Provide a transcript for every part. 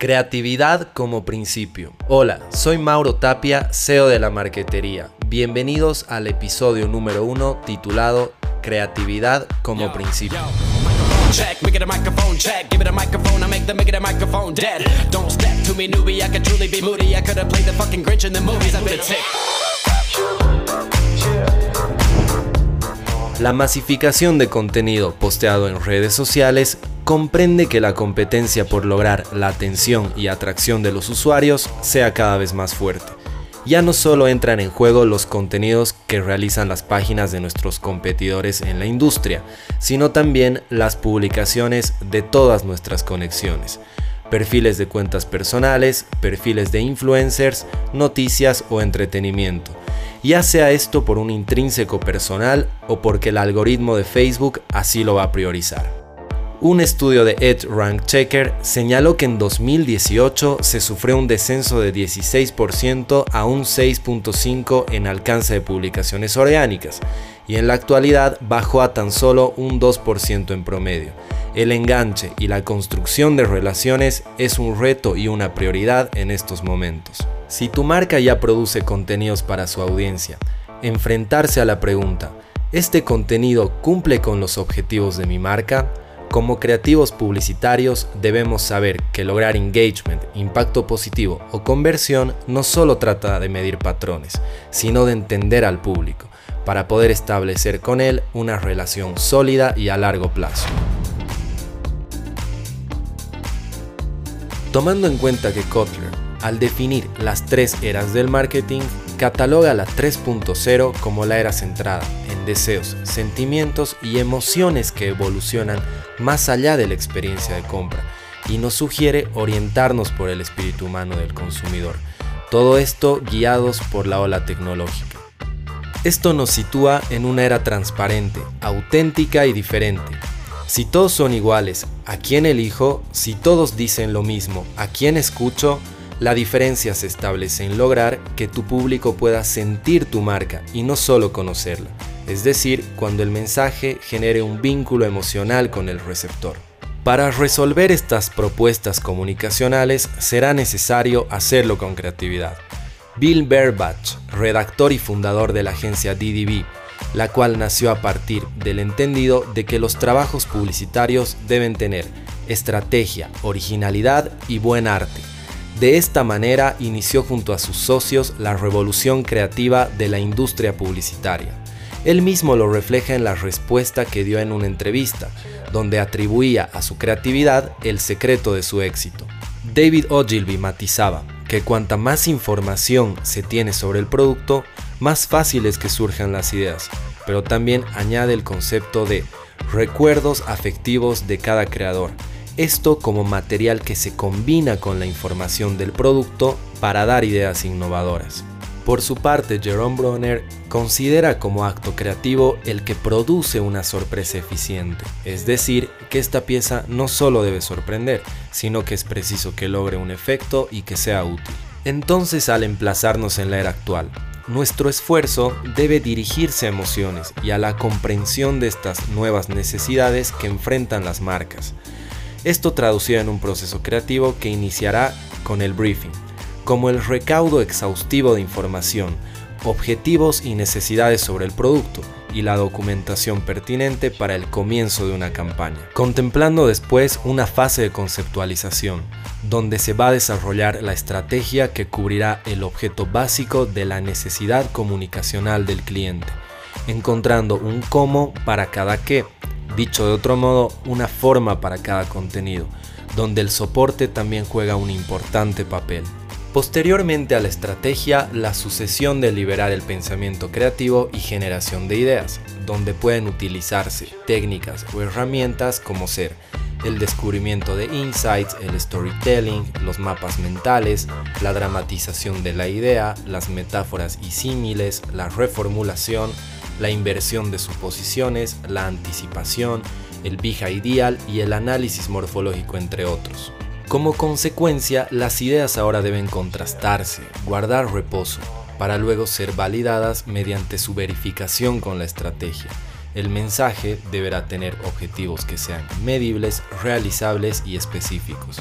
Creatividad como principio. Hola, soy Mauro Tapia, CEO de la Marquetería. Bienvenidos al episodio número uno titulado Creatividad como principio. La masificación de contenido posteado en redes sociales comprende que la competencia por lograr la atención y atracción de los usuarios sea cada vez más fuerte. Ya no solo entran en juego los contenidos que realizan las páginas de nuestros competidores en la industria, sino también las publicaciones de todas nuestras conexiones perfiles de cuentas personales, perfiles de influencers, noticias o entretenimiento, ya sea esto por un intrínseco personal o porque el algoritmo de Facebook así lo va a priorizar. Un estudio de Ed Rank Checker señaló que en 2018 se sufrió un descenso de 16% a un 6.5% en alcance de publicaciones orgánicas y en la actualidad bajó a tan solo un 2% en promedio. El enganche y la construcción de relaciones es un reto y una prioridad en estos momentos. Si tu marca ya produce contenidos para su audiencia, enfrentarse a la pregunta, ¿este contenido cumple con los objetivos de mi marca? Como creativos publicitarios debemos saber que lograr engagement, impacto positivo o conversión no solo trata de medir patrones, sino de entender al público, para poder establecer con él una relación sólida y a largo plazo. Tomando en cuenta que Kotler al definir las tres eras del marketing, cataloga la 3.0 como la era centrada en deseos, sentimientos y emociones que evolucionan más allá de la experiencia de compra y nos sugiere orientarnos por el espíritu humano del consumidor. Todo esto guiados por la ola tecnológica. Esto nos sitúa en una era transparente, auténtica y diferente. Si todos son iguales, ¿a quién elijo? Si todos dicen lo mismo, ¿a quién escucho? La diferencia se establece en lograr que tu público pueda sentir tu marca y no solo conocerla, es decir, cuando el mensaje genere un vínculo emocional con el receptor. Para resolver estas propuestas comunicacionales será necesario hacerlo con creatividad. Bill Berbach, redactor y fundador de la agencia DDB, la cual nació a partir del entendido de que los trabajos publicitarios deben tener estrategia, originalidad y buen arte de esta manera inició junto a sus socios la revolución creativa de la industria publicitaria. Él mismo lo refleja en la respuesta que dio en una entrevista, donde atribuía a su creatividad el secreto de su éxito. David Ogilvy matizaba que cuanta más información se tiene sobre el producto, más fácil es que surjan las ideas, pero también añade el concepto de recuerdos afectivos de cada creador, esto como material que se combina con la información del producto para dar ideas innovadoras. Por su parte, Jerome Bronner considera como acto creativo el que produce una sorpresa eficiente, es decir, que esta pieza no solo debe sorprender, sino que es preciso que logre un efecto y que sea útil. Entonces, al emplazarnos en la era actual, nuestro esfuerzo debe dirigirse a emociones y a la comprensión de estas nuevas necesidades que enfrentan las marcas, esto traducido en un proceso creativo que iniciará con el briefing, como el recaudo exhaustivo de información, objetivos y necesidades sobre el producto y la documentación pertinente para el comienzo de una campaña, contemplando después una fase de conceptualización, donde se va a desarrollar la estrategia que cubrirá el objeto básico de la necesidad comunicacional del cliente, encontrando un cómo para cada qué Dicho de otro modo, una forma para cada contenido, donde el soporte también juega un importante papel. Posteriormente a la estrategia, la sucesión de liberar el pensamiento creativo y generación de ideas, donde pueden utilizarse técnicas o herramientas como ser el descubrimiento de insights, el storytelling, los mapas mentales, la dramatización de la idea, las metáforas y símiles, la reformulación, la inversión de suposiciones, la anticipación, el Big Ideal y el análisis morfológico, entre otros. Como consecuencia, las ideas ahora deben contrastarse, guardar reposo, para luego ser validadas mediante su verificación con la estrategia. El mensaje deberá tener objetivos que sean medibles, realizables y específicos.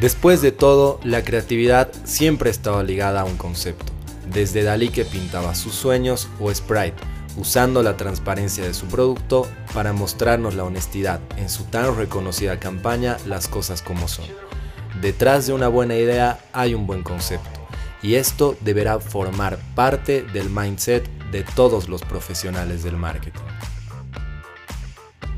Después de todo, la creatividad siempre ha estado ligada a un concepto, desde Dalí que pintaba sus sueños o Sprite, usando la transparencia de su producto para mostrarnos la honestidad en su tan reconocida campaña Las cosas como son. Detrás de una buena idea hay un buen concepto, y esto deberá formar parte del mindset de todos los profesionales del marketing.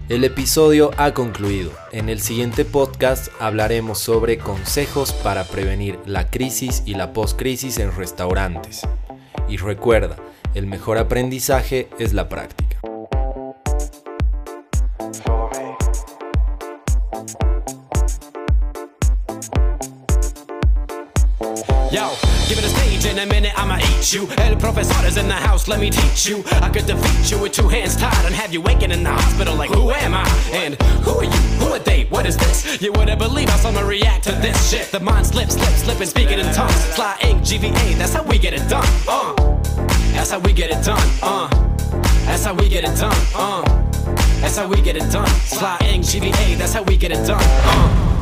El episodio ha concluido. En el siguiente podcast hablaremos sobre consejos para prevenir la crisis y la post-crisis en restaurantes. Y recuerda, el mejor aprendizaje es la práctica. Yo, give it a stage in a minute, I'ma eat you. El professor is in the house, let me teach you. I could defeat you with two hands tied and have you waking in the hospital like, who am I? And who are you? Who are they? What is this? You wouldn't believe how someone react to this shit. The mind slips, slips, slipping, speaking in tongues. Sly ink, GVA, that's how we get it done. Uh, that's how we get it done. Uh, that's how we get it done. Uh, that's how we get it done. Sly GVA, that's how we get it done. Uh.